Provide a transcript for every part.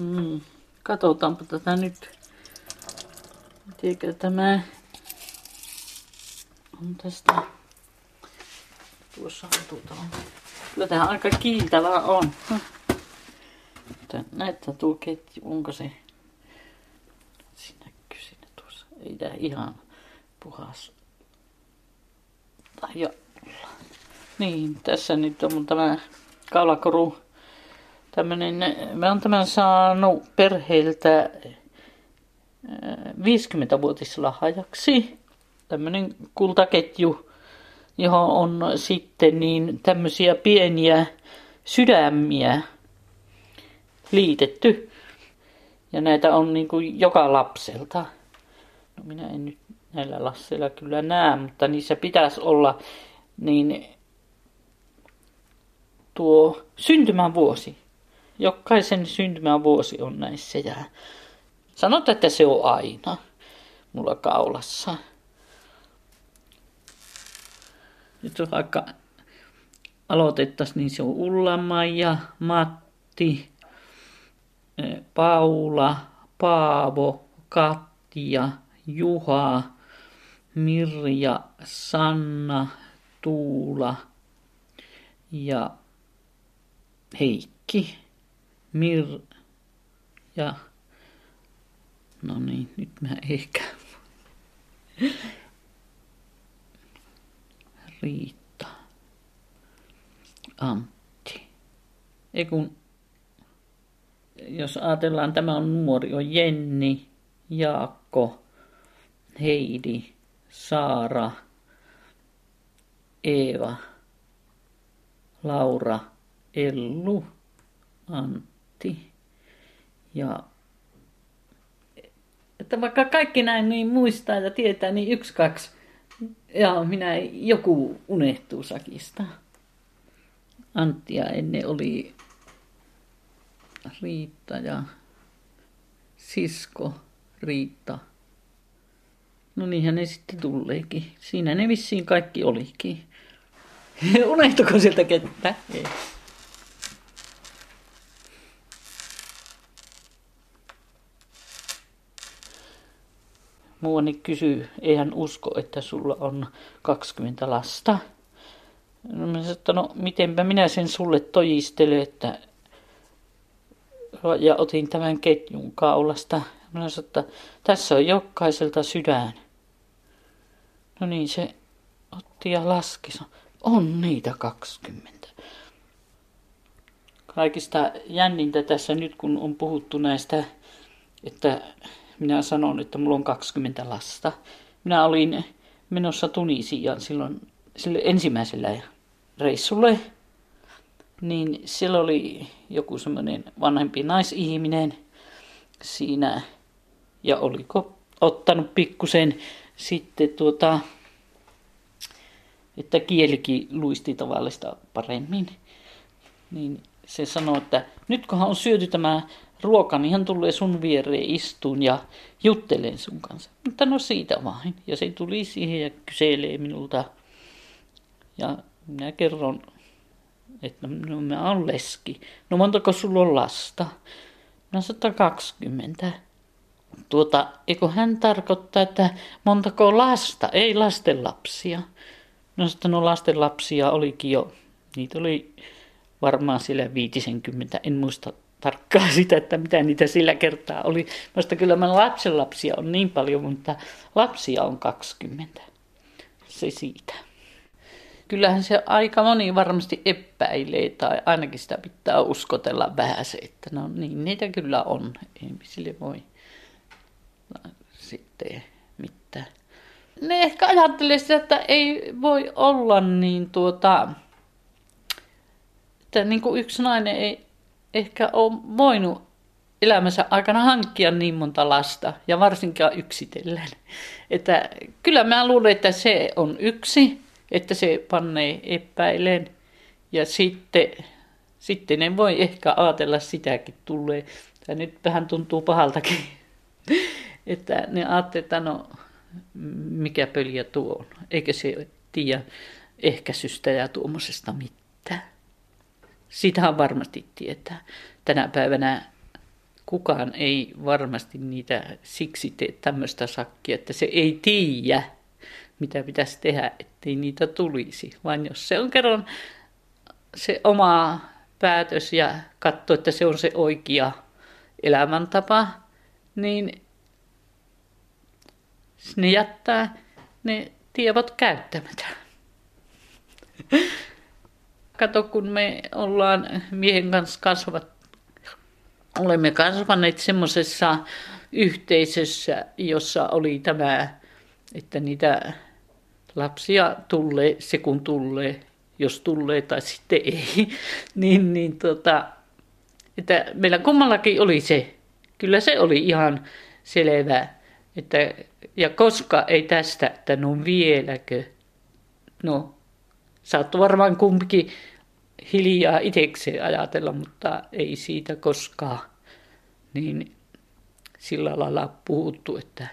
Mm. Katsotaanpa tätä nyt. Mitenkä tämä on tästä. Tuossa tuota. Kyllä tämä aika kiiltävää on. Näyttää tuo ketju, onko se siinä näkyy siinä tuossa. Ei tämä ihan puhas. Tai jo. Niin, tässä nyt on tämä kaulakoru. Tämmönen, mä oon tämän saanut perheeltä 50-vuotislahjaksi. Tämmönen kultaketju, johon on sitten niin tämmöisiä pieniä sydämiä liitetty. Ja näitä on niin kuin joka lapselta. No minä en nyt näillä lasseilla kyllä näe, mutta niissä pitäisi olla niin tuo syntymävuosi. Jokaisen syntymävuosi on näissä ja sanotaan, että se on aina mulla kaulassa. Nyt vaikka aloitettaisiin, niin se on Ulla-Maija, Matti, eh, Paula, Paavo, Katja, Juha, Mirja, Sanna, Tuula ja Heikki, Mir ja. No niin, nyt mä ehkä Riitta, Antti. Ei kun, jos ajatellaan, tämä on nuori, on Jenni, Jaakko, Heidi, Saara, Eeva, Laura, Ellu, Antti ja että vaikka kaikki näin niin muistaa ja tietää, niin yksi, kaksi, ja minä joku unohtuu sakista. Anttia ennen oli Riitta ja sisko Riitta. No niinhän ne sitten tulleekin. Siinä ne vissiin kaikki olikin. Unohtuko sieltä kettä? Ei. Muoni kysyy, ei hän usko, että sulla on 20 lasta. No mä sanoin, että no mitenpä minä sen sulle tojistelen, että ja otin tämän ketjun kaulasta. Mä sanoin, että tässä on jokaiselta sydän. No niin, se otti ja laski. On niitä 20. Kaikista jännintä tässä nyt, kun on puhuttu näistä, että minä sanon, että mulla on 20 lasta. Minä olin menossa Tunisiaan silloin sille ensimmäisellä reissulle. Niin siellä oli joku semmoinen vanhempi naisihminen siinä. Ja oliko ottanut pikkusen sitten tuota, että kielikin luisti tavallista paremmin. Niin se sanoi, että nyt kun on syöty tämä ruoka, niin hän tulee sun viereen istuun ja juttelen sun kanssa. Mutta no siitä vain. Ja se tuli siihen ja kyselee minulta. Ja minä kerron, että no mä oon leski. No montako sulla on lasta? No 120. Tuota, eikö hän tarkoittaa, että montako lasta, ei lastenlapsia. No sitten no lastenlapsia olikin jo, niitä oli varmaan sillä 50, en muista tarkkaan sitä, että mitä niitä sillä kertaa oli. Minusta kyllä mä lapsenlapsia on niin paljon, mutta lapsia on 20. Se siitä. Kyllähän se aika moni varmasti epäilee tai ainakin sitä pitää uskotella vähän se, että no niin niitä kyllä on. Ei sille voi sitten mitään. Ne ehkä ajattelee sitä, että ei voi olla niin tuota, että niin kuin yksi nainen ei ehkä ole voinut elämänsä aikana hankkia niin monta lasta ja varsinkaan yksitellen. Että kyllä mä luulen, että se on yksi, että se panee epäilen ja sitten, sitten ne voi ehkä ajatella sitäkin tulee. Tämä nyt vähän tuntuu pahaltakin, että ne ajattelee, että no mikä pöliä tuo on, eikä se tiedä ehkäisystä ja tuommoisesta mitään. Sitähän varmasti tietää. Tänä päivänä kukaan ei varmasti niitä siksi tee tämmöistä sakkia, että se ei tiedä, mitä pitäisi tehdä, ettei niitä tulisi. Vaan jos se on kerran se oma päätös ja katsoo, että se on se oikea elämäntapa, niin ne jättää ne tiedot käyttämättä. Kato, kun me ollaan miehen kanssa kasvavat, olemme kasvaneet semmoisessa yhteisössä, jossa oli tämä, että niitä lapsia tulee, se kun tulee, jos tulee tai sitten ei, niin, niin tota, että meillä kummallakin oli se, kyllä se oli ihan selvä, että, ja koska ei tästä, että no vieläkö, no saat varmaan kumpikin hiljaa itsekseen ajatella, mutta ei siitä koskaan niin sillä lailla puhuttu, että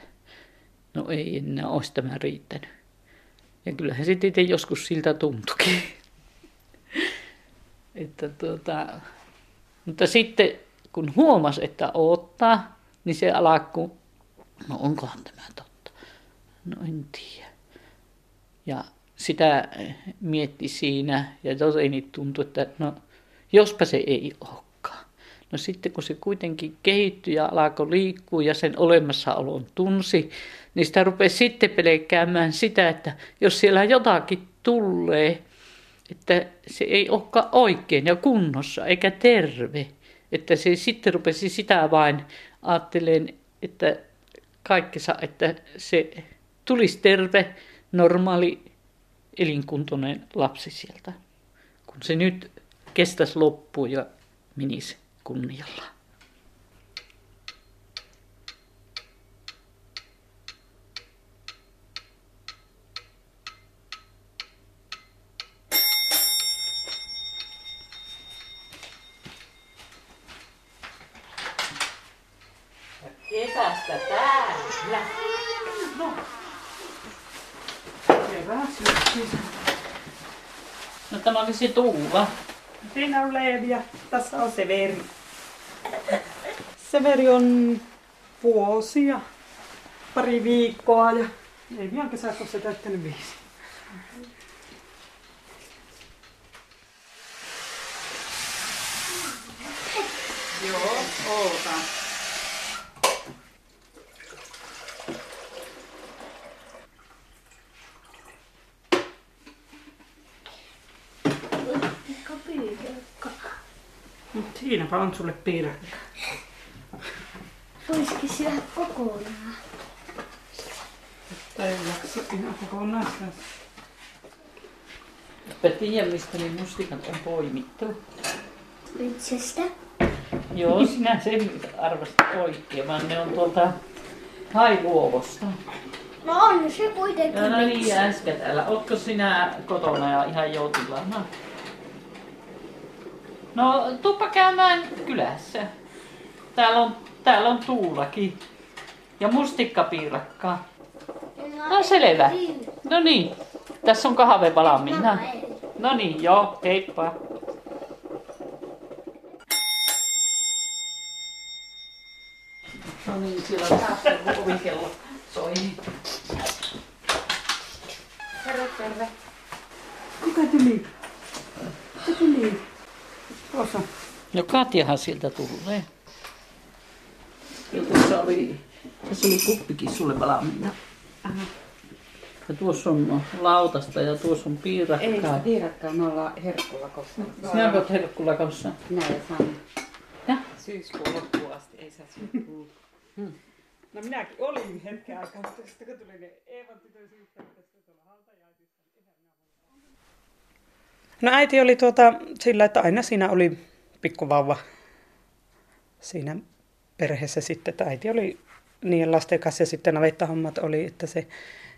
no ei enää olisi tämä riittänyt. Ja kyllähän se tietenkin joskus siltä tuntukin. että tuota, mutta sitten kun huomasi, että odottaa, niin se alkoi, no onkohan tämä totta? No en tiedä. Ja sitä mietti siinä ja jotenkin tuntui, että no jospa se ei olekaan. No sitten kun se kuitenkin kehittyi ja alkoi liikkua ja sen olemassaolon tunsi, niin sitä rupesi sitten pelkäämään sitä, että jos siellä jotakin tulee, että se ei olekaan oikein ja kunnossa eikä terve. Että se sitten rupesi sitä vain ajatteleen, että kaikki saa, että se tulisi terve, normaali, elinkuntoinen lapsi sieltä. Kun se nyt kestäisi loppuun ja menisi kunnialla. kesästä täällä. No. Se Tuuva. Siinä on Leevi ja tässä on Severi. Severi on vuosia, pari viikkoa ja Leevi on kesäkuussa täyttänyt viisi. Joo, ootan. Siinäpä on sulle piirakka. Voisikin syödä kokonaan. Tai ei jaksa ihan kokonaan sitä. Mä tiedän, mistä ne mustikat on poimittu. Metsästä. Joo, sinä sen arvasit oikein, vaan ne on tuolta hailuovosta. No on se kuitenkin Ja no niin, äsken täällä. Ootko sinä kotona ja ihan joutilana? No, tuppa käymään kylässä. Täällä on, täällä on tuulakin. Ja mustikkapiirakkaa. No selvä. No niin, tässä on kahve valmiina. No niin, joo, heippa. No niin, siellä on taas ovikello soi. Terve, terve. Kuka tuli? Kuka tuli? Tuossa. No Katjahan sieltä tulee. Ja tuossa oli, tässä oli kuppikin sulle valmiina. Ja tuossa on lautasta ja tuossa on Ei piirakkaa. sitä piirakkaa, me ollaan herkkulakossa. Sinä olet herkkulakossa. Minä ja Sanna. Ja? Syyskuun loppuun asti, ei saa syyskuun. No minäkin olin hetken aikaa, mutta sitten kun tuli ne Eevan tytön sitten tuolla hautajaisissa. No äiti oli tuota sillä, että aina siinä oli pikkuvauva siinä perheessä sitten, että äiti oli niiden lasten kanssa ja sitten navettahommat oli, että se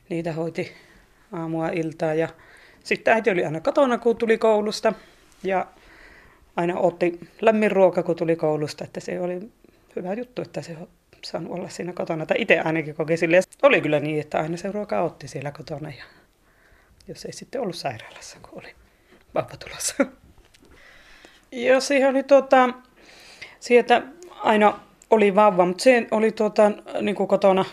niitä hoiti aamua iltaa ja sitten äiti oli aina kotona, kun tuli koulusta ja aina otti lämmin ruoka, kun tuli koulusta, että se oli hyvä juttu, että se saanut olla siinä kotona. Tai itse ainakin koki. Oli kyllä niin, että aina se ruoka otti siellä kotona ja jos ei sitten ollut sairaalassa, kun oli vauva tulossa. Ja siihen oli tuota, sieltä aina oli vauva, mutta se oli tuota, niin kuin kotona,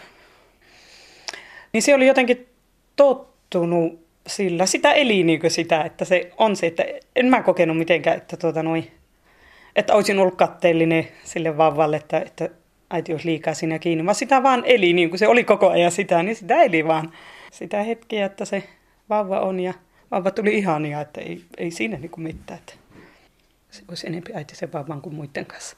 niin se oli jotenkin tottunut sillä. Sitä eli niin kuin sitä, että se on se, että en mä kokenut mitenkään, että, tuota, noin, että olisin ollut katteellinen sille vauvalle, että, että äiti olisi liikaa siinä kiinni, vaan sitä vaan eli, niin kuin se oli koko ajan sitä, niin sitä eli vaan sitä hetkiä, että se vauva on ja vauva tuli ihania, että ei, ei siinä niin mitään. Että se olisi enempi äiti sen vauvan kuin muiden kanssa.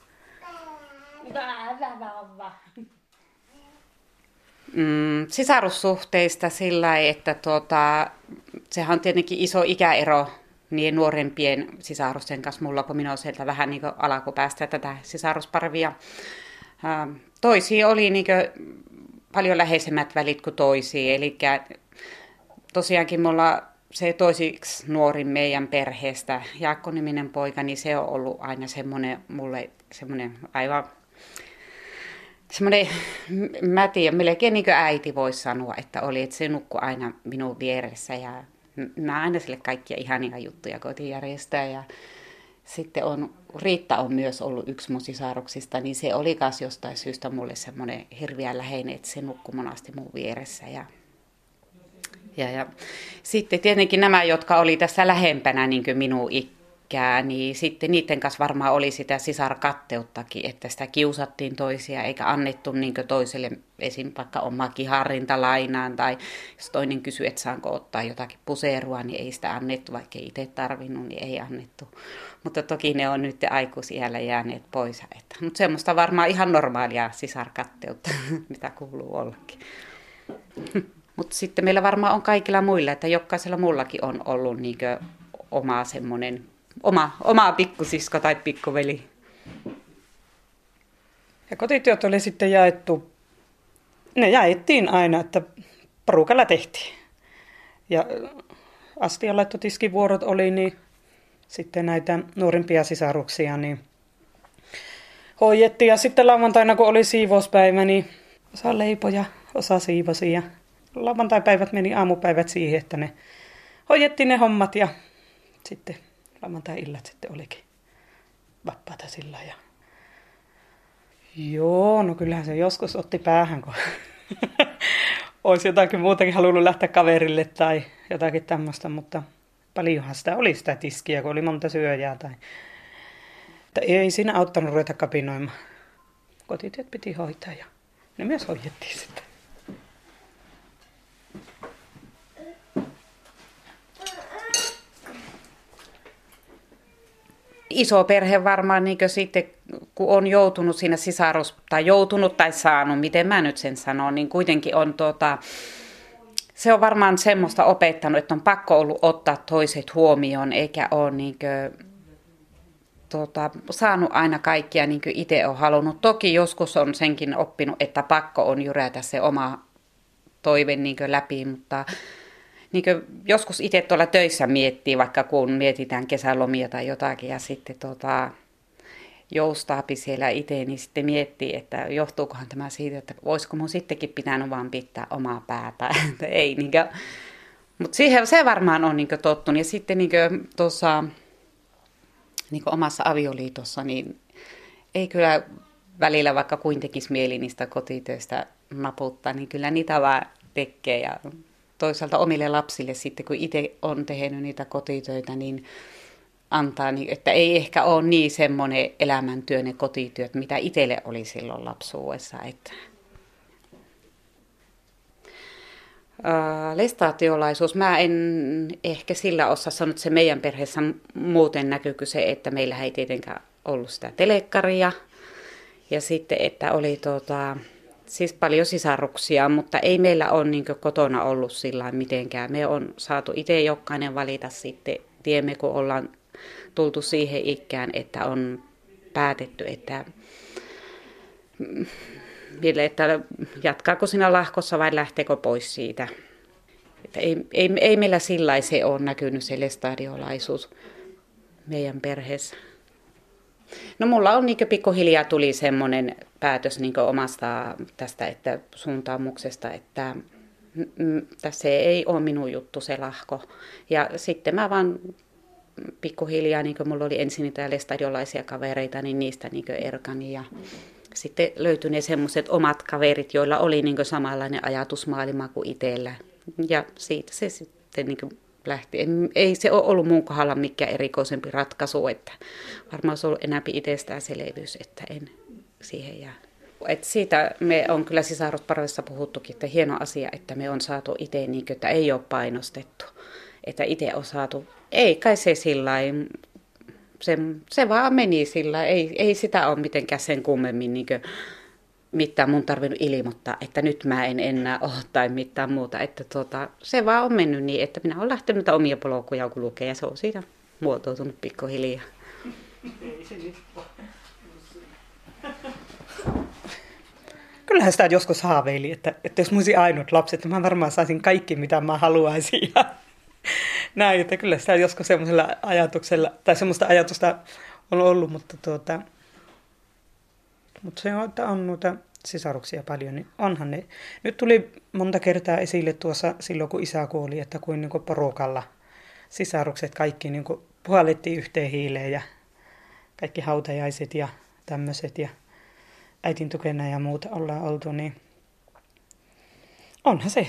Mm, sisarussuhteista sillä että tuota, sehän on tietenkin iso ikäero niin nuorempien sisarusten kanssa mulla, kun minä olen sieltä vähän niin alakupäästä tätä sisarusparvia. Toisi oli niin paljon läheisemmät välit kuin toisia, eli tosiaankin mulla se toisiksi nuorin meidän perheestä, Jaakko-niminen poika, niin se on ollut aina semmoinen mulle semmoinen aivan semmoinen, mä tiedän, melkein niin kuin äiti voisi sanoa, että oli, että se nukkui aina minun vieressä ja mä aina sille kaikkia ihania juttuja kotiin järjestää ja sitten on, Riitta on myös ollut yksi mun sisaruksista, niin se oli myös jostain syystä mulle semmoinen hirveän läheinen, että se nukkui monasti mun vieressä ja ja, ja sitten tietenkin nämä, jotka oli tässä lähempänä niin minun ikää, niin sitten niiden kanssa varmaan oli sitä sisarkatteuttakin, että sitä kiusattiin toisia eikä annettu niin toiselle esim. vaikka omaa kiharintalainaan tai jos toinen kysyi, että saanko ottaa jotakin puserua, niin ei sitä annettu, vaikka ei itse tarvinnut, niin ei annettu. Mutta toki ne on nyt aikuisiällä jääneet pois. Että, mutta semmoista varmaan ihan normaalia sisarkatteutta, mitä kuuluu ollakin. Mutta sitten meillä varmaan on kaikilla muilla, että jokaisella mullakin on ollut niin oma semmoinen, oma, oma pikkusisko tai pikkuveli. Ja kotityöt oli sitten jaettu, ne jaettiin aina, että porukalla tehtiin. Ja astialaittotiskivuorot oli, niin sitten näitä nuorimpia sisaruksia, niin hoidettiin. Ja sitten lauantaina, kun oli siivouspäivä, niin osa leipoja, osa siivosi ja lauantai-päivät meni aamupäivät siihen, että ne hoidettiin ne hommat ja sitten lauantai-illat sitten olikin vapaata sillä ja Joo, no kyllähän se joskus otti päähän, kun olisi jotakin muutakin halunnut lähteä kaverille tai jotakin tämmöistä, mutta paljonhan sitä oli sitä tiskiä, kun oli monta syöjää. Tai... Ei siinä auttanut ruveta kapinoimaan. Kotityöt piti hoitaa ja ne myös hoidettiin sitten. Iso perhe varmaan niin sitten, kun on joutunut siinä sisarus, tai joutunut tai saanut, miten mä nyt sen sanon, niin kuitenkin on tota, se on varmaan semmoista opettanut, että on pakko ollut ottaa toiset huomioon, eikä ole niin kuin, tota, saanut aina kaikkia niin kuin itse on halunnut. Toki joskus on senkin oppinut, että pakko on jyrätä se oma toive niin läpi, mutta niin joskus itse tuolla töissä miettii, vaikka kun mietitään kesälomia tai jotakin ja sitten tota, joustaapi siellä itse, niin sitten miettii, että johtuukohan tämä siitä, että voisiko mun sittenkin pitänyt vaan pitää omaa päätä. ei, niin kuin, mutta siihen se varmaan on niin tottunut. Ja sitten niin tuossa niin omassa avioliitossa, niin ei kyllä välillä vaikka kuin tekisi mieli niistä kotitöistä naputtaa, niin kyllä niitä vaan tekee ja toisaalta omille lapsille sitten, kun itse on tehnyt niitä kotitöitä, niin antaa, niin, että ei ehkä ole niin semmoinen elämäntyö ne kotityöt, mitä itselle oli silloin lapsuudessa. Että. Lestaatiolaisuus, mä en ehkä sillä osaa sanoa, että se meidän perheessä muuten näkyykö se, että meillä ei tietenkään ollut sitä telekkaria. Ja sitten, että oli tota, siis paljon sisaruksia, mutta ei meillä ole niin kotona ollut sillä mitenkään. Me on saatu itse jokainen valita sitten tiemme, kun ollaan tultu siihen ikään, että on päätetty, että, että jatkaako sinä lahkossa vai lähteekö pois siitä. Että ei, ei, ei meillä sillä se ole näkynyt se lestadiolaisuus meidän perheessä. No mulla on niin pikkuhiljaa tuli semmoinen päätös niin omasta tästä että suuntaamuksesta, että tässä ei ole minun juttu se lahko. Ja sitten mä vaan pikkuhiljaa, niin mulla oli ensin niitä lestadiolaisia kavereita, niin niistä niin erkani ja sitten löytyi ne semmoiset omat kaverit, joilla oli niin samanlainen ajatusmaailma kuin itsellä. Ja siitä se sitten niin lähti. Ei se ole ollut mun kohdalla mikään erikoisempi ratkaisu, että varmaan se on ollut enemmän itsestäänselvyys, että en siihen jää. Et siitä me on kyllä sisarusparvessa puhuttukin, että hieno asia, että me on saatu itse, niin että ei ole painostettu. Että itse on saatu, ei kai se sillä se, se vaan meni sillä ei, ei sitä ole mitenkään sen kummemmin niin kuin, mitään mun tarvinnut ilmoittaa, että nyt mä en enää ole tai mitään muuta. Että tuota, se vaan on mennyt niin, että minä olen lähtenyt omia polkuja kulkea ja se on siitä muotoutunut pikkuhiljaa. Kyllähän sitä joskus haaveili, että, että jos muisi ainut lapsi, että mä varmaan saisin kaikki, mitä mä haluaisin. Ja näin, että kyllä sitä joskus semmoisella ajatuksella, tai semmoista ajatusta on ollut, mutta tuota, mutta se on, että on noita sisaruksia paljon, niin onhan ne. Nyt tuli monta kertaa esille tuossa silloin, kun isä kuoli, että kuin, niin kuin porukalla sisarukset kaikki niin kuin puhallettiin yhteen hiileen ja kaikki hautajaiset ja tämmöiset ja äitin tukena ja muuta ollaan oltu, niin onhan se.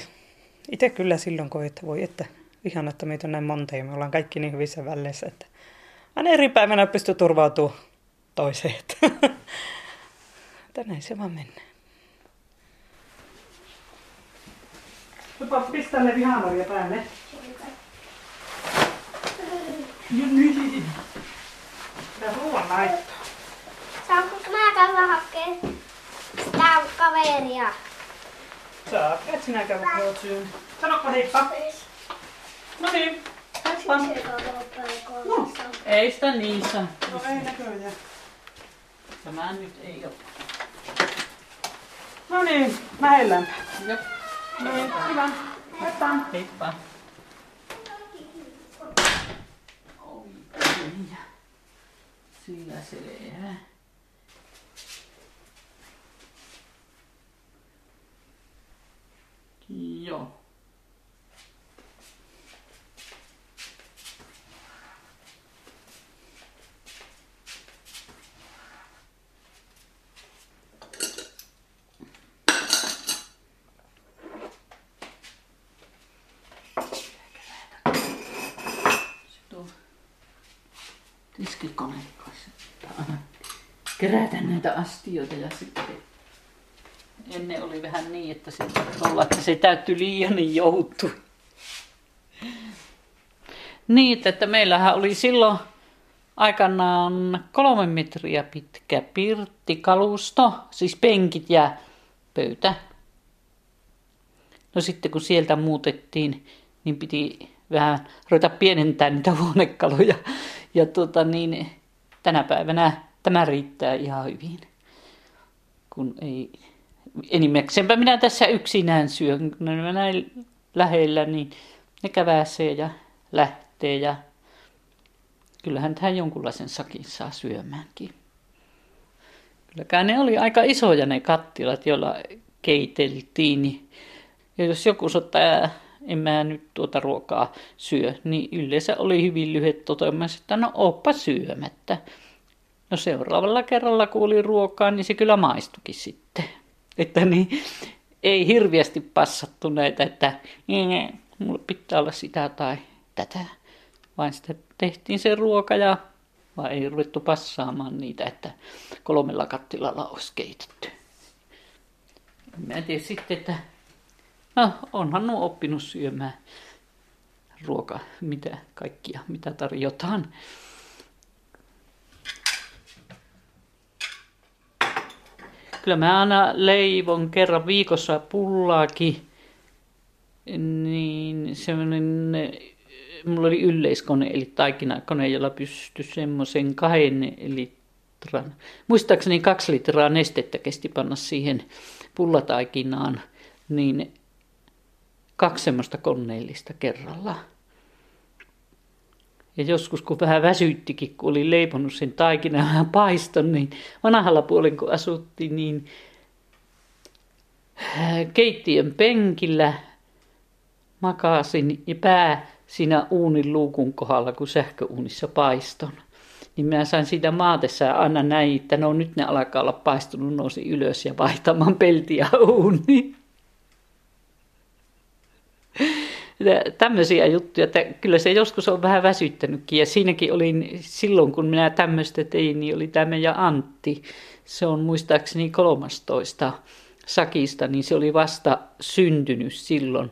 Itse kyllä silloin koin, että voi, että ihan, että meitä on näin monta ja me ollaan kaikki niin hyvissä väleissä, että aina eri päivänä pystyy turvautumaan toiseen. Mutta näin se vaan mennään. Lupa pistää ne vihanoria päälle. Niin. Tää ruoan laittaa. Saanko mä käydä hakkeen sitä kaveria? Saa, et sinä käydä syyn. Sanoppa heippa. No niin, heippa. No, ei sitä niin saa. No ei näköjään. Tämä nyt ei ole. No niin, lähellänpä. Joo. Niin, hyvä. Heippa. Heippa. Sillä selvä. Joo. Sitten on tiskikone kanssa. Aina kerätä näitä astioita ja sitten ennen oli vähän niin, että se olla, että se täytyy liian niin joutui. Niin, että meillähän oli silloin aikanaan kolme metriä pitkä pirttikalusto, siis penkit ja pöytä. No sitten kun sieltä muutettiin, niin piti vähän ruveta pienentää niitä huonekaluja. Ja tuota niin, tänä päivänä tämä riittää ihan hyvin. Kun ei, enimmäkseenpä minä tässä yksinään syön, kun ne näin lähellä, niin ne käväsee ja lähtee ja kyllähän tähän jonkunlaisen sakin saa syömäänkin. Kylläkään ne oli aika isoja ne kattilat, joilla keiteltiin. Niin ja jos joku ottaa, en mä nyt tuota ruokaa syö, niin yleensä oli hyvin lyhyet toteamus, että no oppa syömättä. No seuraavalla kerralla kun oli ruokaa, niin se kyllä maistukin sitten. Että niin, ei hirviästi passattu näitä, että mulla pitää olla sitä tai tätä. Vaan sitten tehtiin se ruoka ja vaan ei ruvettu passaamaan niitä, että kolmella kattilalla olisi keitetty. Mä tiedä sitten, että no, onhan nuo oppinut syömään ruoka, mitä kaikkia, mitä tarjotaan. Kyllä mä aina leivon kerran viikossa pullaakin, niin semmoinen, mulla oli yleiskone, eli taikinakone, jolla pystyi semmoisen kahden litran, muistaakseni kaksi litraa nestettä kesti panna siihen pullataikinaan, niin kaksi semmoista koneellista kerralla. Ja joskus kun vähän väsyttikin, kun olin leiponut sen taikinan vähän paiston, niin vanhalla puolen kun asuttiin, niin äh, keittiön penkillä makasin ja pää siinä uunin luukun kohdalla, kun sähköuunissa paiston. niin minä sain siitä maatessa aina näin, että no nyt ne alkaa olla paistunut, nousi ylös ja vaihtamaan peltiä uuniin. Tämmöisiä juttuja, että kyllä se joskus on vähän väsyttänytkin. Ja siinäkin olin silloin, kun minä tämmöistä tein, niin oli tämä meidän Antti. Se on muistaakseni 13 sakista, niin se oli vasta syntynyt silloin.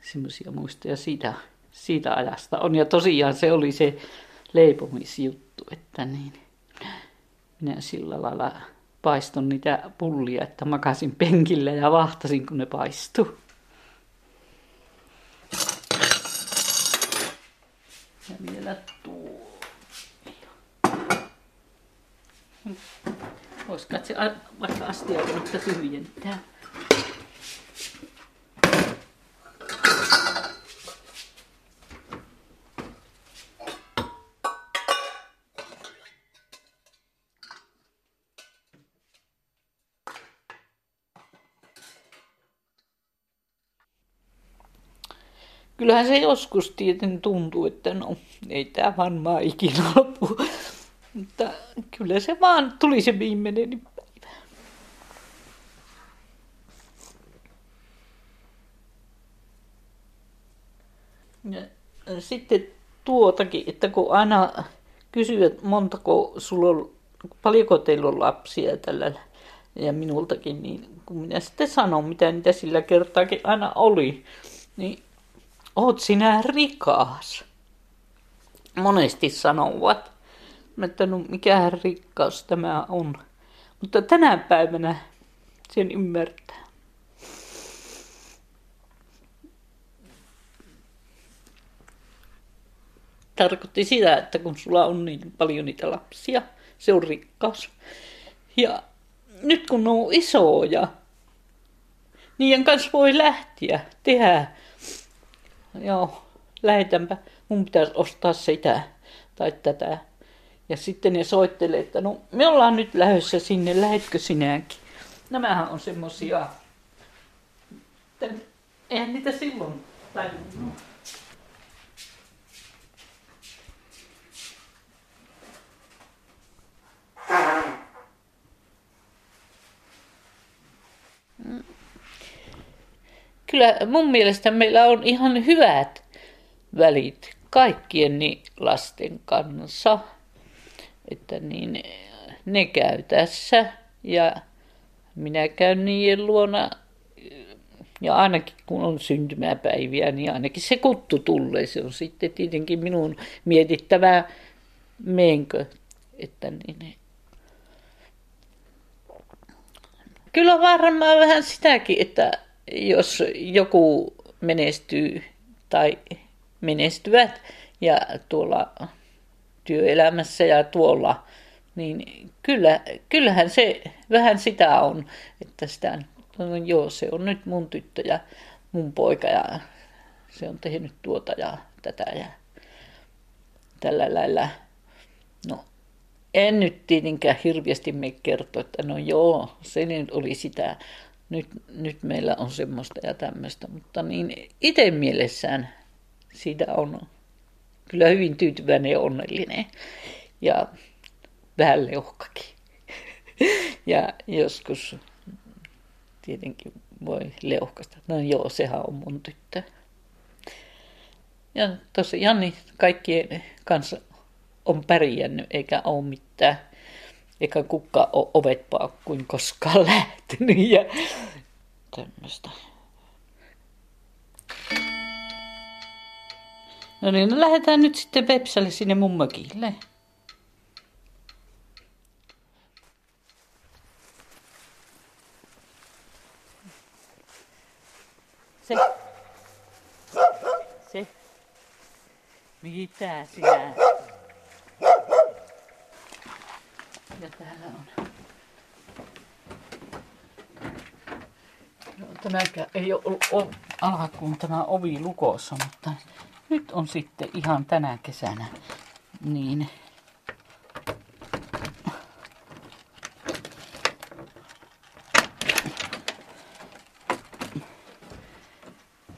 Semmoisia muistoja siitä, siitä ajasta on. Ja tosiaan se oli se leipomisjuttu, että niin. Minä sillä lailla paiston niitä pullia, että makasin penkillä ja vahtasin, kun ne paistui. Ja vielä tuo. Voisi katse vaikka astiakonetta tyhjentää. Kyllähän se joskus tietenkin tuntuu, että no ei tämä varmaan ikinä lopu. Mutta kyllä se vaan tuli se viimeinen päivä. Ja sitten tuotakin, että kun aina kysyvät montako sulla on, paljonko teillä on lapsia tällä ja minultakin, niin kun minä sitten sanon, mitä niitä sillä kertaakin aina oli, niin oot sinä rikas. Monesti sanovat, että no mikä rikkaus tämä on. Mutta tänä päivänä sen ymmärtää. Tarkoitti sitä, että kun sulla on niin paljon niitä lapsia, se on rikkaus. Ja nyt kun ne on isoja, niiden kanssa voi lähteä, tehdä joo, lähetänpä, mun pitäisi ostaa sitä tai tätä. Ja sitten ne soittelee, että no me ollaan nyt lähdössä sinne, lähetkö sinäkin? Nämähän on semmosia, eihän niitä silloin tajunnut. Kyllä mun mielestä meillä on ihan hyvät välit kaikkien lasten kanssa. Että niin, ne käy tässä ja minä käyn niiden luona ja ainakin kun on syntymäpäiviä, niin ainakin se kuttu tulee. Se on sitten tietenkin minun mietittävää, meenkö. Että niin. Kyllä varmaan vähän sitäkin, että jos joku menestyy tai menestyvät ja tuolla työelämässä ja tuolla, niin kyllä, kyllähän se vähän sitä on, että sitä, no joo, se on nyt mun tyttö ja mun poika ja se on tehnyt tuota ja tätä ja tällä lailla. No, en nyt tietenkään hirveästi me kertoa, että no joo, se nyt oli sitä, nyt, nyt meillä on semmoista ja tämmöistä, mutta niin itse mielessään siitä on kyllä hyvin tyytyväinen ja onnellinen ja vähän leuhkakin. Ja joskus tietenkin voi leuhkasta. No joo, sehän on mun tyttö. Ja tosiaan niin kaikkien kanssa on pärjännyt eikä ole mitään eikä kukaan ole ovet kuin koskaan lähtenyt ja tämmöistä. No niin, no lähdetään nyt sitten Vepsälle sinne mun mökille. Se. Se. Mitä sinä? Ja täällä on. No, tämäkään ei ole ollut alkuun tämä ovi lukossa, mutta nyt on sitten ihan tänä kesänä niin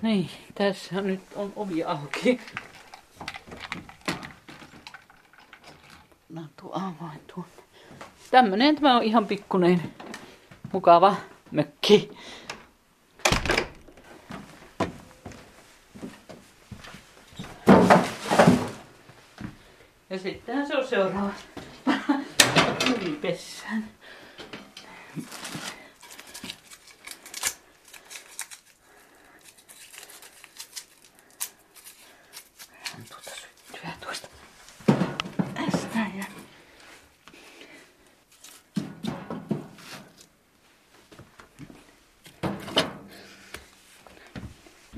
Niin, tässä nyt on ovi auki. Tämmönen tämä on ihan pikkunen mukava mökki. Ja sittenhän se on seuraava tulipessään.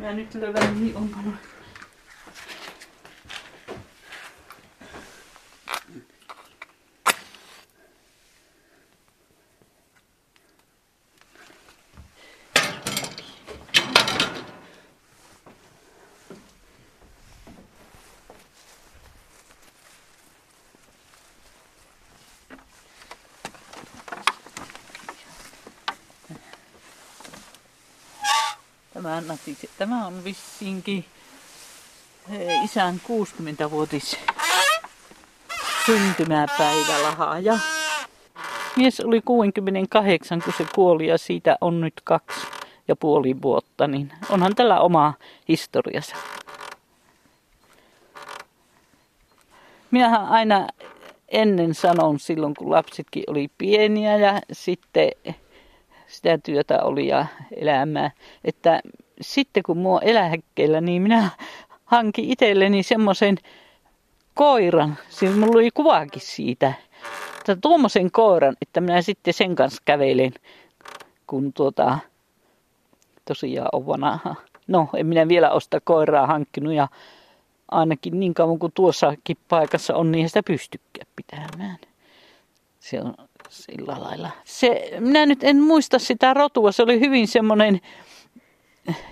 Mä nyt löydän niin onpa. Tämä, natisi, tämä on vissiinkin eh, isän 60-vuotis syntymäpäivälahja. Mies oli 68, kun se kuoli ja siitä on nyt kaksi ja puoli vuotta, niin onhan tällä oma historiansa. Minähän aina ennen sanon silloin, kun lapsetkin oli pieniä ja sitten sitä työtä oli ja elämää, että sitten kun mua elähäkkeellä, niin minä hankin itselleni semmoisen koiran. Siinä mulla oli kuvaakin siitä. Että tuommoisen koiran, että minä sitten sen kanssa kävelen, kun tuota, tosiaan on vanha. No, en minä vielä osta koiraa hankkinut ja ainakin niin kauan kuin tuossakin paikassa on, niin sitä pystykään pitämään. Se on sillä lailla. Se, minä nyt en muista sitä rotua, se oli hyvin semmoinen,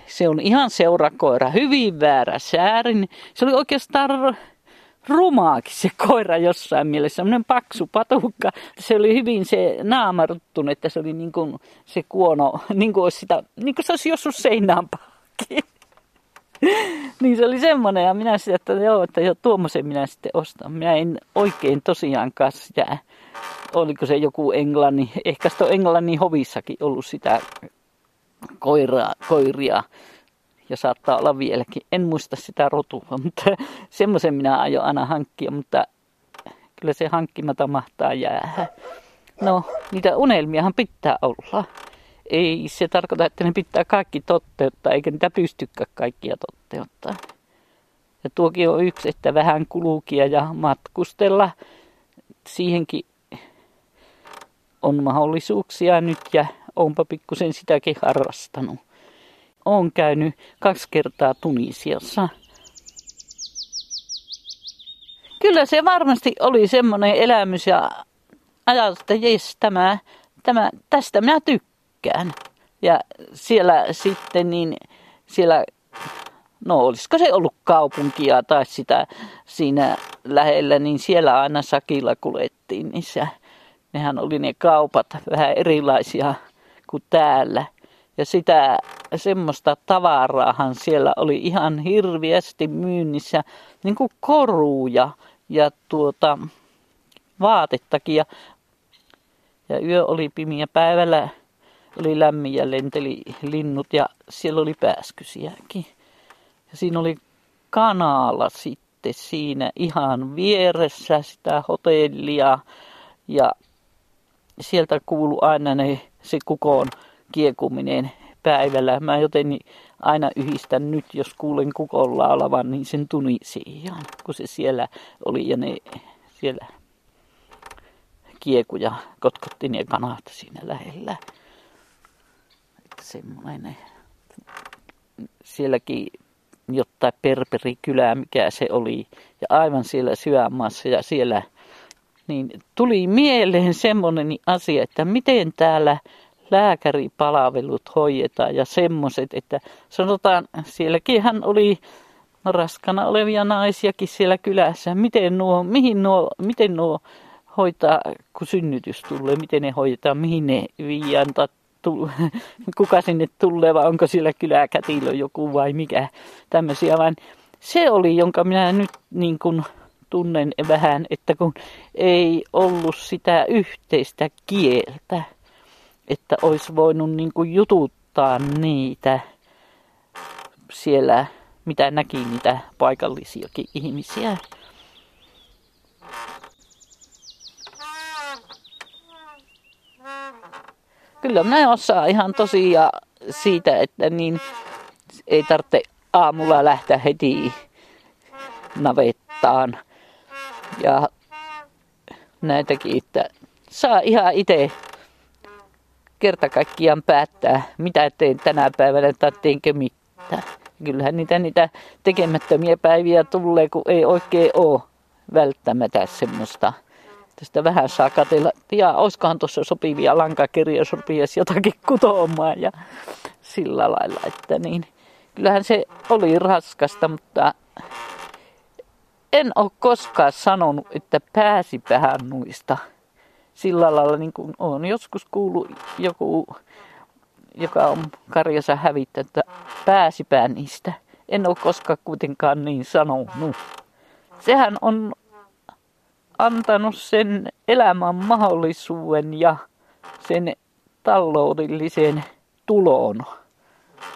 se on ihan seurakoira, hyvin väärä säärin. Se oli oikeastaan rumaakin se koira jossain mielessä, semmoinen paksu patukka. Se oli hyvin se naamaruttunut, että se oli niin kuin se kuono, niin kuin, olisi sitä, niin kuin se olisi jossain seinään niin se oli semmoinen ja minä sitten, että joo, että jo tuommoisen minä sitten ostan. Minä en oikein tosiaankaan sitä, oliko se joku Englannin, ehkä se on Englannin hovissakin ollut sitä koiraa, koiria ja saattaa olla vieläkin. En muista sitä rotua, mutta semmoisen minä aion aina hankkia, mutta kyllä se hankkimata mahtaa jäädä. No, niitä unelmiahan pitää olla. Ei se tarkoita, että ne pitää kaikki toteuttaa, eikä niitä pystykään kaikkia toteuttaa. Ja tuokin on yksi, että vähän kulukia ja matkustella. Siihenkin on mahdollisuuksia nyt ja onpa pikkusen sitäkin harrastanut. Olen käynyt kaksi kertaa Tunisiassa. Kyllä se varmasti oli semmoinen elämys ja ajatus, että jes, tämä, tämä, tästä minä tykkään. Ja siellä sitten niin, siellä, no olisiko se ollut kaupunkia tai sitä siinä lähellä, niin siellä aina sakilla kuljettiin niissä. Nehän oli ne kaupat vähän erilaisia kuin täällä. Ja sitä semmoista tavaraahan siellä oli ihan hirviästi myynnissä, niin kuin koruja ja tuota, vaatettakin. Ja, ja yö oli pimiä päivällä, oli lämmin ja lenteli linnut ja siellä oli pääskysiäkin. Ja siinä oli kanaala sitten siinä ihan vieressä sitä hotellia ja sieltä kuulu aina ne, se kukoon kiekuminen päivällä. Mä joten aina yhdistän nyt, jos kuulen kukon laulavan, niin sen Tunisiaan, kun se siellä oli ja ne siellä kiekuja kotkotti ne kanat siinä lähellä. Semmoinen sielläkin jotain perperikylää, mikä se oli. Ja aivan siellä syömässä ja siellä niin tuli mieleen semmoinen asia, että miten täällä lääkäripalvelut hoidetaan ja semmoiset, että sanotaan, sielläkin hän oli raskana olevia naisiakin siellä kylässä. Miten nuo, mihin nuo, miten nuo hoitaa, kun synnytys tulee, miten ne hoidetaan, mihin ne viiään, kuka sinne tulee, vai onko siellä kyläkätilö joku vai mikä? Tämmöisiä, vaan se oli, jonka minä nyt niin kuin tunnen vähän, että kun ei ollut sitä yhteistä kieltä, että olisi voinut niin kuin jututtaa niitä siellä, mitä näki niitä paikallisiakin ihmisiä. Kyllä minä osaan ihan tosiaan siitä, että niin ei tarvitse aamulla lähteä heti navettaan. Ja näitäkin, että saa ihan itse kerta kaikkiaan päättää, mitä teen tänä päivänä tai teenkö mitään. Kyllähän niitä, niitä tekemättömiä päiviä tulee, kun ei oikein ole välttämättä semmoista. Tästä vähän saa katella, ja olisikohan tuossa sopivia lankakirjoja, rupiaisi jotakin kutoamaan ja sillä lailla, että niin. Kyllähän se oli raskasta, mutta en ole koskaan sanonut, että pääsipähän nuista. Sillä lailla niin kuin on joskus kuullut joku, joka on karjansa hävittänyt, että pääsipää niistä. En ole koskaan kuitenkaan niin sanonut. Sehän on antanut sen elämän mahdollisuuden ja sen taloudellisen tulon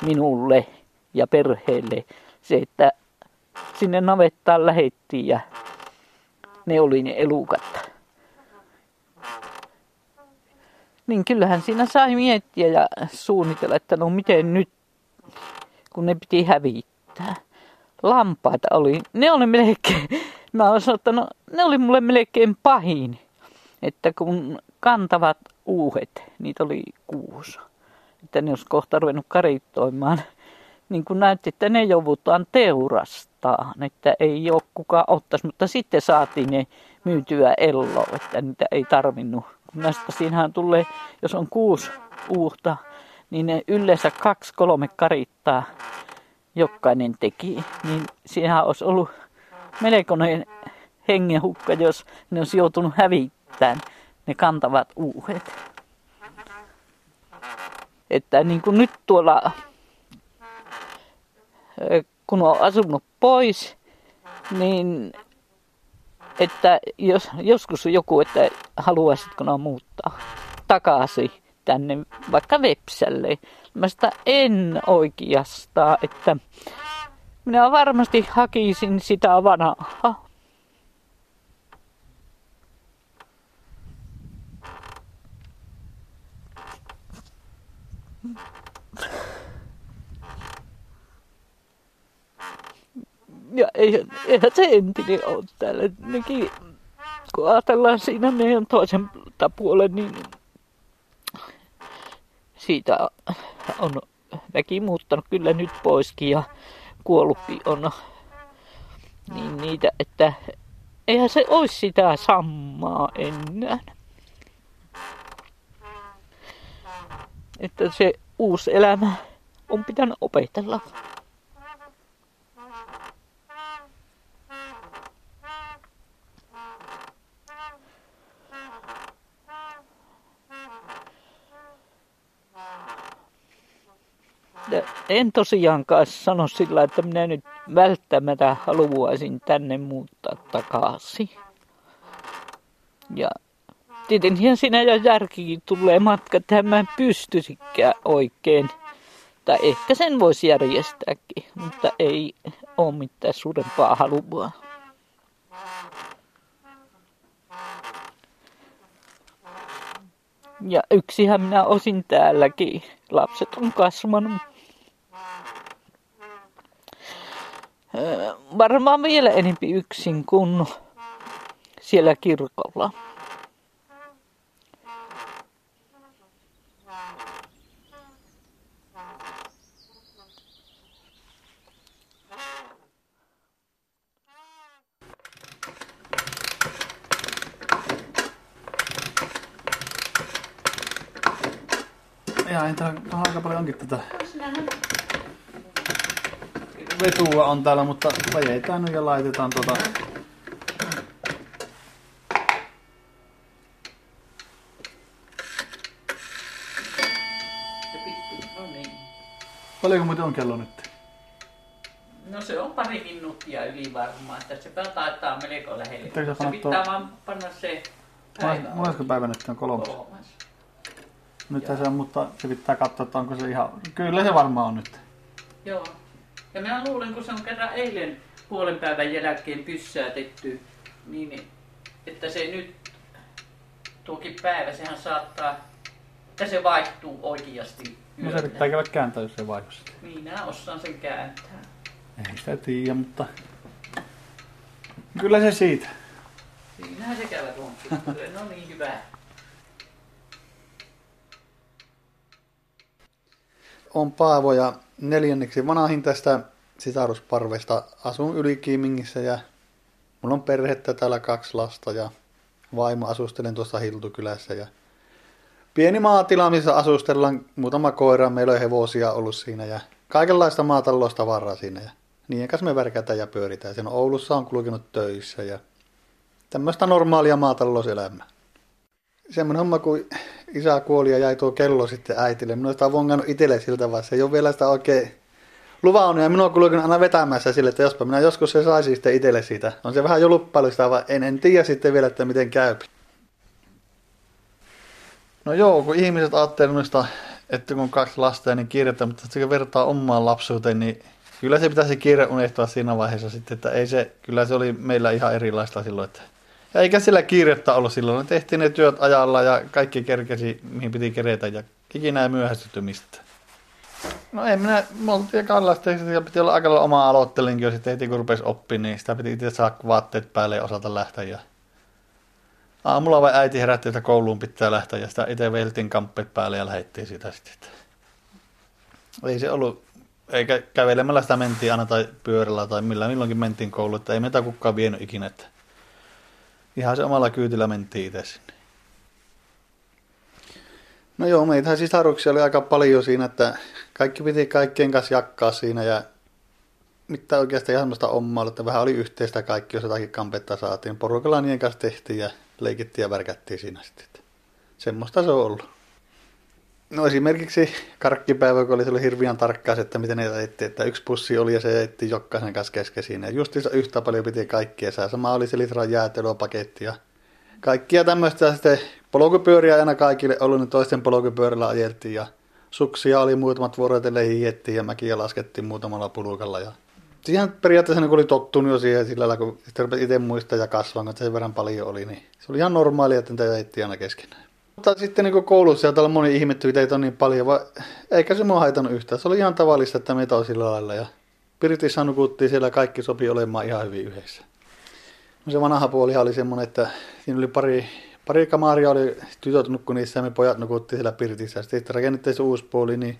minulle ja perheelle. Se, että sinne navettaan lähettiin ja ne oli ne elukat. Niin kyllähän siinä sai miettiä ja suunnitella, että no miten nyt, kun ne piti hävittää. Lampaita oli, ne oli melkein, mä olen sanonut, no, ne oli mulle melkein pahin. Että kun kantavat uuhet, niitä oli kuusi. Että ne olisi kohta ruvennut karittoimaan niin kuin näytti, että ne joudutaan teurastaa, että ei ole kukaan ottaisi, mutta sitten saatiin ne myytyä ello, että niitä ei tarvinnut. Näistä siinähän tulee, jos on kuusi uutta, niin ne yleensä kaksi, kolme karittaa jokainen teki, niin siinähän olisi ollut melkoinen hengenhukka, jos ne olisi joutunut hävittämään ne kantavat uuhet. Että niin kuin nyt tuolla kun on asunut pois, niin että jos, joskus joku, että haluaisitko no muuttaa takaisin tänne vaikka Vepsälle. Mä sitä en oikeastaan, että minä varmasti hakisin sitä vanhaa. Ja eihän, eihän se entinen ole täällä. Nekin, kun ajatellaan siinä meidän toisen puolen, niin siitä on väki muuttanut kyllä nyt poiskin ja kuollutkin on niin niitä, että eihän se olisi sitä samaa enää. Että se uusi elämä on pitänyt opetella. En tosiaankaan sano sillä, että minä nyt välttämättä haluaisin tänne muuttaa takaisin. Ja tietenkin siinä jo järkikin tulee matka, että mä en pystyisikään oikein. Tai ehkä sen voisi järjestääkin, mutta ei ole mitään suurempaa halua. Ja yksihän minä osin täälläkin. Lapset on kasvanut. Varmaan vielä enempi yksin kuin siellä kirkolla. Ja, entä aika paljon onkin tätä vetua on täällä, mutta vajetaan nyt ja laitetaan tuota... Paljonko muuten on kello nyt? No se on pari minuuttia yli varmaan, että se taitaa melko lähelle. Se pitää tuo- vaan panna se Mones- Monesko päivä nyt on kolmas? kolmas. Nyt se on, mutta se pitää katsoa, että onko se ihan... Kyllä se varmaan on nyt. Joo. Ja minä luulen, kun se on kerran eilen puolen päivän jälkeen pyssäätetty, niin että se nyt tuokin päivä, sehän saattaa, että se vaihtuu oikeasti No se pitää käydä kääntää, jos se vaihdu. Niin, minä osaan sen kääntää. Ei sitä tiedä, mutta... Kyllä se siitä. Siinähän se käy runkki. No niin, hyvä. on Paavo ja neljänneksi vanhin tästä sisarusparvesta. Asun Ylikiimingissä ja mulla on perhettä täällä kaksi lasta ja vaimo asustelen tuossa Hiltukylässä ja pieni maatila, missä asustellaan muutama koira, meillä on hevosia ollut siinä ja kaikenlaista maataloustavaraa siinä ja niiden kanssa me värkätään ja pyöritään. Siinä Oulussa on kulkenut töissä ja tämmöistä normaalia maatalouselämää semmoinen homma, kun isä kuoli ja jäi tuo kello sitten äitille. Minä sitä vongannut itselle siltä, vaan se ei ole vielä sitä oikein luvannut. Ja minua kulkenut aina vetämässä sille, että jospa minä joskus se saisi sitten itselle siitä. On se vähän jo luppailusta, vaan en, en tiedä sitten vielä, että miten käy. No joo, kun ihmiset ajattelee että kun on kaksi lasta niin kiirettä, mutta kun vertaa omaan lapsuuteen, niin kyllä se pitäisi kiire unohtaa siinä vaiheessa sitten, että ei se, kyllä se oli meillä ihan erilaista silloin, että eikä sillä kiirettä ollut silloin. Me tehtiin ne työt ajalla ja kaikki kerkesi, mihin piti keretä ja ikinä ei myöhästytty mistä. No ei minä, me oltiin kallasta ja piti olla aika lailla oma aloittelinkin jo sitten heti kun rupesi oppimaan, niin sitä piti itse saada vaatteet päälle ja osata lähteä. Ja aamulla vai äiti herätti, että kouluun pitää lähteä ja sitä itse veiltiin kamppeet päälle ja lähettiin sitä sitten. Ei se ollut, eikä kävelemällä sitä mentiin aina tai pyörällä tai millä milloinkin mentiin kouluun, että ei meitä kukaan vienyt ikinä. Että Ihan se omalla kyytillä mentiin itse sinne. No joo, meitä sisaruksia oli aika paljon siinä, että kaikki piti kaikkien kanssa jakkaa siinä ja mitään oikeastaan ihan semmoista omaa, että vähän oli yhteistä kaikki, jos jotakin kampetta saatiin. Porukalla niiden kanssa tehtiin ja leikittiin ja värkättiin siinä sitten. Semmoista se on ollut. No esimerkiksi karkkipäivä, kun oli oli hirveän tarkkaa, että miten ne ettiin, että yksi pussi oli ja se ettiin jokaisen kanssa kesken siinä. Ja justiinsa yhtä paljon piti kaikkia saa. Sama oli se litran jäätelöpaketti ja kaikkia tämmöistä. Sitten polkupyöriä aina kaikille ollut, niin toisten polkupyörillä ajeltiin ja suksia oli muutamat vuorotelle hiihettiin ja mäkiä laskettiin muutamalla pulukalla. Ja siihen periaatteessa niin oli tottunut jo siihen sillä lailla, kun itse muistaa ja kasvaa, että sen verran paljon oli, niin se oli ihan normaalia, että niitä ettiin aina keskenään. Mutta sitten niin koulussa ja täällä moni ihmettyi, että ei ole niin paljon, vaan eikä se mua haitannut yhtään. Se oli ihan tavallista, että meitä on sillä lailla. Ja Pirtissä nukuttiin siellä, kaikki sopi olemaan ihan hyvin yhdessä. No se vanha puolihan oli semmoinen, että siinä oli pari, pari kamaria, oli tytöt nukku niissä ja me pojat nukuttiin siellä Pirtissä. Sitten rakennettiin se uusi puoli, niin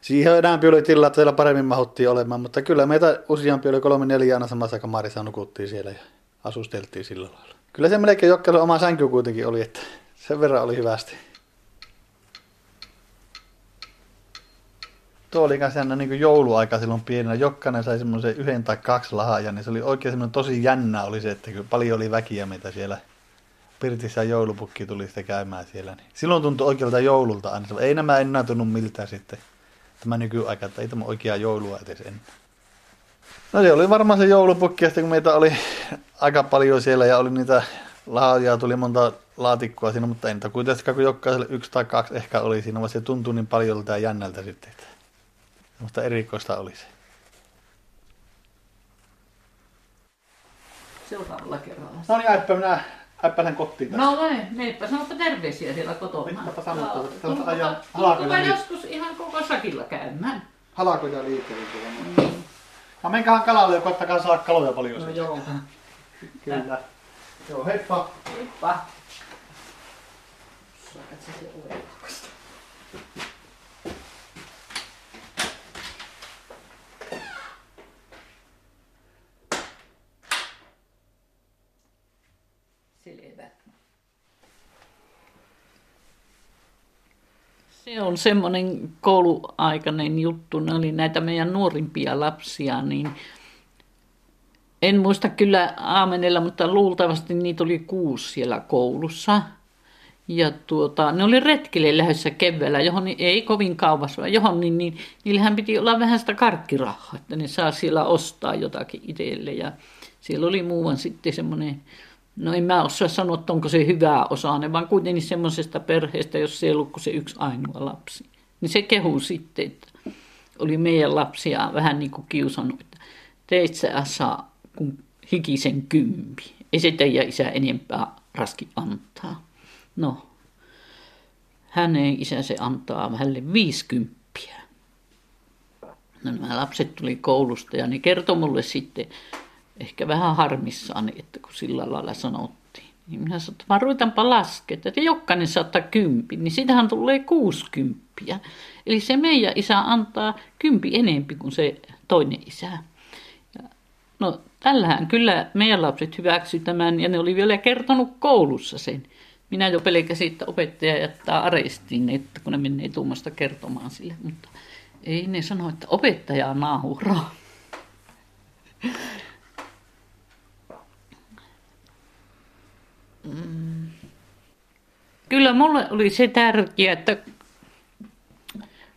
siihen enemmän oli tila, että siellä paremmin mahuttiin olemaan. Mutta kyllä meitä useampi oli kolme neljä aina samassa kamarissa nukuttiin siellä ja asusteltiin sillä lailla. Kyllä se melkein jokaisella oma sänky kuitenkin oli, että sen verran oli hyvästi. Tuo oli kanssa jännä niin jouluaika silloin pienenä. Jokainen sai semmoisen yhden tai kaksi lahajaa, niin se oli oikein semmoinen tosi jännä oli se, että kyllä paljon oli väkiä meitä siellä Pirtissä joulupukki tuli sitten käymään siellä. Niin silloin tuntui oikealta joululta aina. Ei nämä enää tunnu miltään sitten. Tämä nykyaika, että ei tämä oikea joulua edes ennen. No se oli varmaan se joulupukki, ja sitten kun meitä oli aika paljon siellä ja oli niitä lahjoja, tuli monta laatikkoa siinä, mutta niitä kuitenkaan, kun jokaiselle yksi tai kaksi ehkä oli siinä, vaan se tuntui niin paljolta ja jännältä sitten, että semmoista erikoista oli se. Seuraavalla kerralla. No niin, äppä minä äppäsen kotiin tästä. No näin, meipä sanoppa terveisiä siellä kotona. Mitäpä sanot, että ajaa tulkopa halakoja joskus ihan koko sakilla käymään. Halakoja liikkeelle tuolla. No menkähän kalalle ja koittakaa saada kaloja paljon. No No, joo. Kyllä. Joo, heippa. Heippa. Saat sä se oven. Selvä. Se on semmoinen kouluaikainen juttu. Ne oli näitä meidän nuorimpia lapsia, niin en muista kyllä Aamenella, mutta luultavasti niitä oli kuusi siellä koulussa. Ja tuota, ne oli retkille lähdössä keväällä, johon ei kovin kauas, vaan johon niin, niin niillähän piti olla vähän sitä karkkirahaa, että ne saa siellä ostaa jotakin itselle. Ja siellä oli muuan sitten semmoinen, no en mä osaa sanoa, että onko se hyvää osaane, vaan kuitenkin semmoisesta perheestä, jos se ei ollut kuin se yksi ainoa lapsi. Niin se kehu sitten, että oli meidän lapsia vähän niin kuin kiusannut, että teit sä saa kun hikisen kympi. Ei se teidän isä enempää raski antaa. No, hänen isänsä antaa hänelle viisikymppiä. No nämä lapset tuli koulusta ja ne kertoi mulle sitten ehkä vähän harmissaan, että kun sillä lailla sanottiin. Niin minä sanoin, että vaan ruvetaanpa laskemaan, että jokainen saattaa kympi, niin sitähän tulee kuusikymppiä. Eli se meidän isä antaa kympi enempi kuin se toinen isä. Ja, no tällähän kyllä meidän lapset hyväksy tämän ja ne oli vielä kertonut koulussa sen. Minä jo pelkäsin, että opettaja jättää arestiin, että kun ne menee tuomasta kertomaan sille, mutta ei ne sano, että opettaja nauraa. Mm. Kyllä mulle oli se tärkeää, että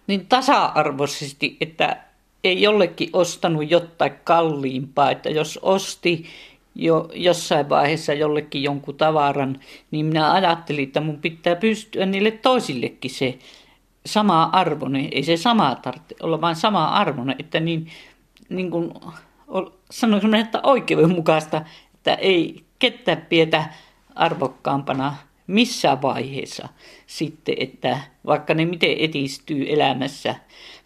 niin tasa-arvoisesti, että ei jollekin ostanut jotain kalliimpaa, että jos osti jo jossain vaiheessa jollekin jonkun tavaran, niin minä ajattelin, että mun pitää pystyä niille toisillekin se sama arvoinen. Ei se sama tarvitse olla, vaan sama arvoinen, että niin, niin kuin sanoisin, että oikeudenmukaista, että ei ketään pietä arvokkaampana missään vaiheessa sitten, että vaikka ne miten etistyy elämässä,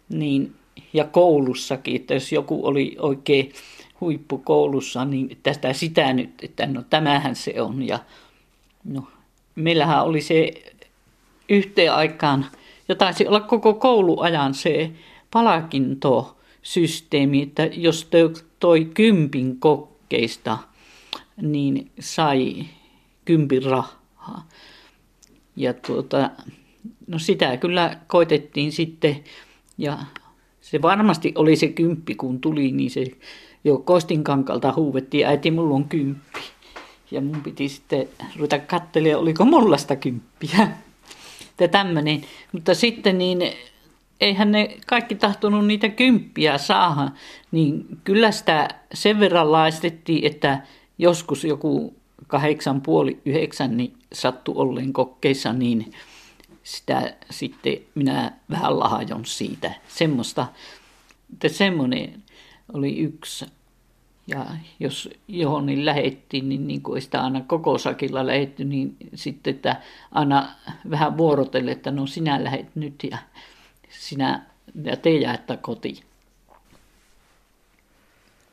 niin ja koulussakin, että jos joku oli oikein huippukoulussa, niin tästä sitä nyt, että no tämähän se on. Ja no, meillähän oli se yhteen aikaan, ja taisi olla koko kouluajan se palkintosysteemi, että jos toi kympin kokkeista, niin sai kympin rahaa. Ja tuota, no sitä kyllä koitettiin sitten, ja se varmasti oli se kymppi, kun tuli, niin se jo Kostinkankalta huuvettiin, äiti, mulla on kymppi. Ja mun piti sitten ruveta katselemaan, oliko mulla sitä kymppiä. Ja tämmöinen. Mutta sitten niin, eihän ne kaikki tahtonut niitä kymppiä saada, niin kyllä sitä sen verran laistettiin, että joskus joku kahdeksan puoli yhdeksän niin sattui olleen kokkeissa, niin sitä sitten minä vähän lahajon siitä. Semmoista, että semmoinen oli yksi. Ja jos johon niin lähettiin, niin, niin kuin sitä aina koko sakilla lähetty, niin sitten, että aina vähän vuorotelle, että no sinä lähet nyt ja sinä ja te jäätte kotiin.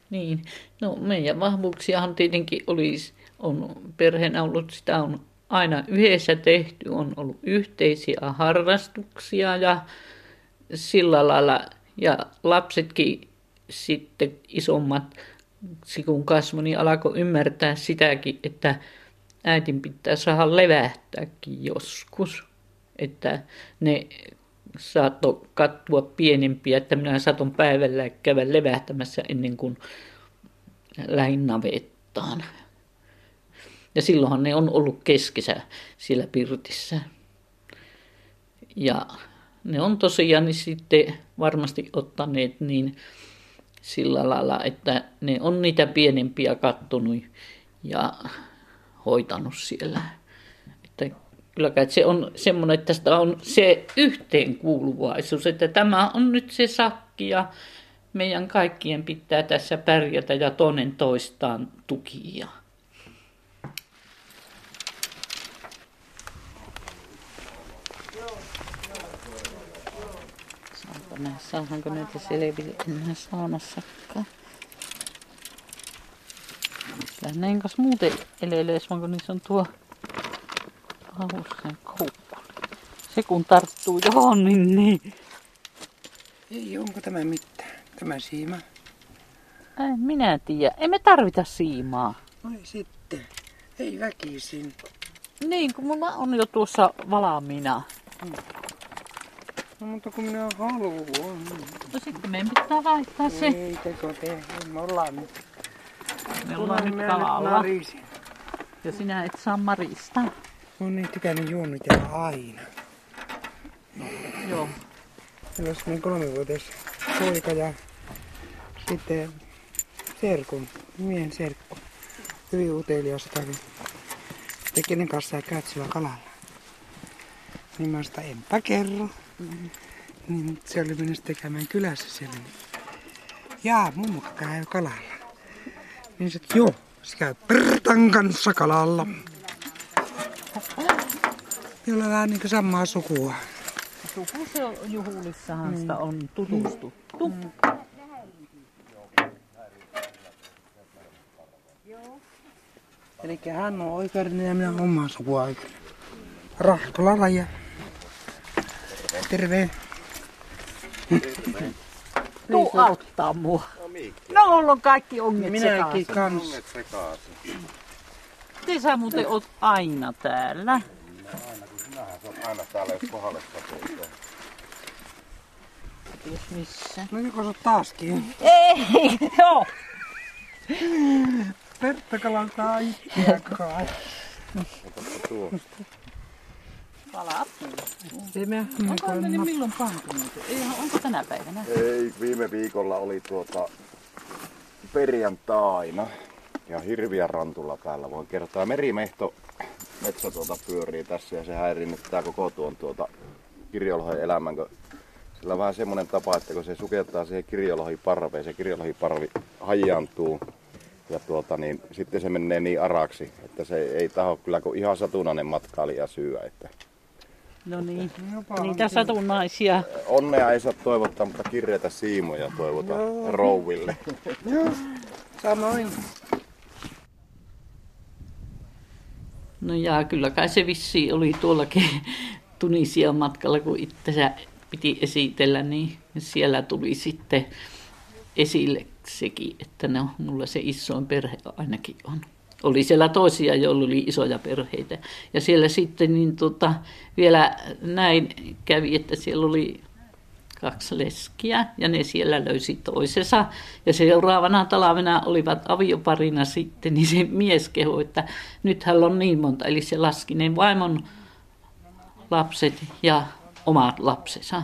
Niin, no meidän vahvuuksiahan tietenkin olisi, on perheenä ollut, sitä on aina yhdessä tehty, on ollut yhteisiä harrastuksia ja sillä lailla, ja lapsetkin sitten isommat, kun kasvoi, niin alkoi ymmärtää sitäkin, että äitin pitää saada levähtääkin joskus. Että ne saattoi kattua pienempiä, että minä saaton päivällä käydä levähtämässä ennen kuin lähin navettaan. Ja silloinhan ne on ollut keskisä siellä pirtissä. Ja ne on tosiaan niin sitten varmasti ottaneet niin sillä lailla, että ne on niitä pienempiä kattonut ja hoitanut siellä. Että kyllä että se on semmoinen, että sitä on se yhteenkuuluvaisuus, että tämä on nyt se sakki ja meidän kaikkien pitää tässä pärjätä ja toinen toistaan tukia. Nähdä, saadaanko näitä selville enää saunassakaan. Kyllä näin kanssa muuten eleillees, vaan kun niissä on tuo hauskan koukku. Se kun tarttuu johon, niin niin. Ei, onko tämä mitään? Tämä siima? En minä tiedä. Emme tarvita siimaa. Ai sitten. Ei väkisin. Niin, kun mulla on jo tuossa valmiina. Hmm. No mutta kun minä haluan. No sitten meidän pitää vaihtaa se. Ei teko tee, me ollaan nyt. Me ollaan nyt kalalla. Ja sinä et saa marista. on niin tykännyt juonnitella aina. Joo. Meillä on semmoinen kolmivuotias poika ja sitten serkun, miehen serkku. Hyvin utelias jotakin. Sitten kenen kanssa käyt sillä kalalla. Niin mä sitä enpä kerro. Niin se oli mennyt tekemään kylässä siellä. Niin, Jaa, mummo käy kalalla. Niin se, joo, se käy Pertan kanssa kalalla. Jolla on vähän niin kuin samaa sukua. Suku se on juhulissahan sitä on tutustuttu. Eli hän on oikeudellinen ja minä olen omaa sukua oikeudellinen. Rahkola Raija. Terve. Tuu auttaa mua. No, mulla on kaikki onget Minäkin sekaisin. kans. Te sä muuten oot aina täällä. Aina täällä, jos kohdalle sattuu. Ties missä. No joko sä taaskin? Ei, joo. Pertta kalantaa itseä kai. Palaat. Me Onko ne milloin pantu muuten? Onko tänä päivänä? Ei, viime viikolla oli tuota perjantaina ja hirviä rantulla päällä voin kertoa. Merimehto metsä tuota pyörii tässä ja se häirinnyttää koko tuon tuota kirjolohen elämän, kun sillä on vähän semmoinen tapa, että kun se sukeltaa siihen kirjolohiparveen, se kirjolohiparvi hajaantuu ja tuota, niin, sitten se menee niin araksi, että se ei taho kyllä kuin ihan satunnainen matkailija syö. Että No niin, niitä satunnaisia. onnea ei saa toivottaa, mutta kirjeitä siimoja toivotaan rouville. Samoin. No ja kyllä kai se vissi oli tuollakin Tunisian matkalla, kun itse piti esitellä, niin siellä tuli sitten esille sekin, että no, mulla se isoin perhe ainakin on. Oli siellä toisia, joilla oli isoja perheitä. Ja siellä sitten niin tota, vielä näin kävi, että siellä oli kaksi leskiä ja ne siellä löysi toisensa. Ja seuraavana talvena olivat avioparina sitten, niin se mies kehui, että nyt hän on niin monta. Eli se laski ne vaimon lapset ja omat lapsensa.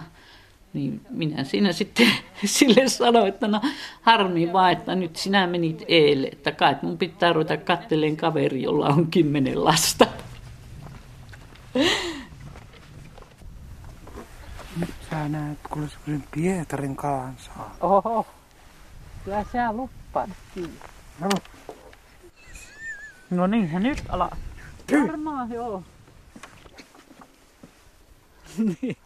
Niin minä siinä sitten sille sanoin, että no harmi vaan, että nyt sinä menit eelle, että kai mun pitää ruveta katteleen kaveri, jolla on kymmenen lasta. Sä näet, kuule semmoisen Pietarin kalan saa. Oho, kyllä sä luppaatkin. No. No niinhän nyt ala. Varmaan joo. niin.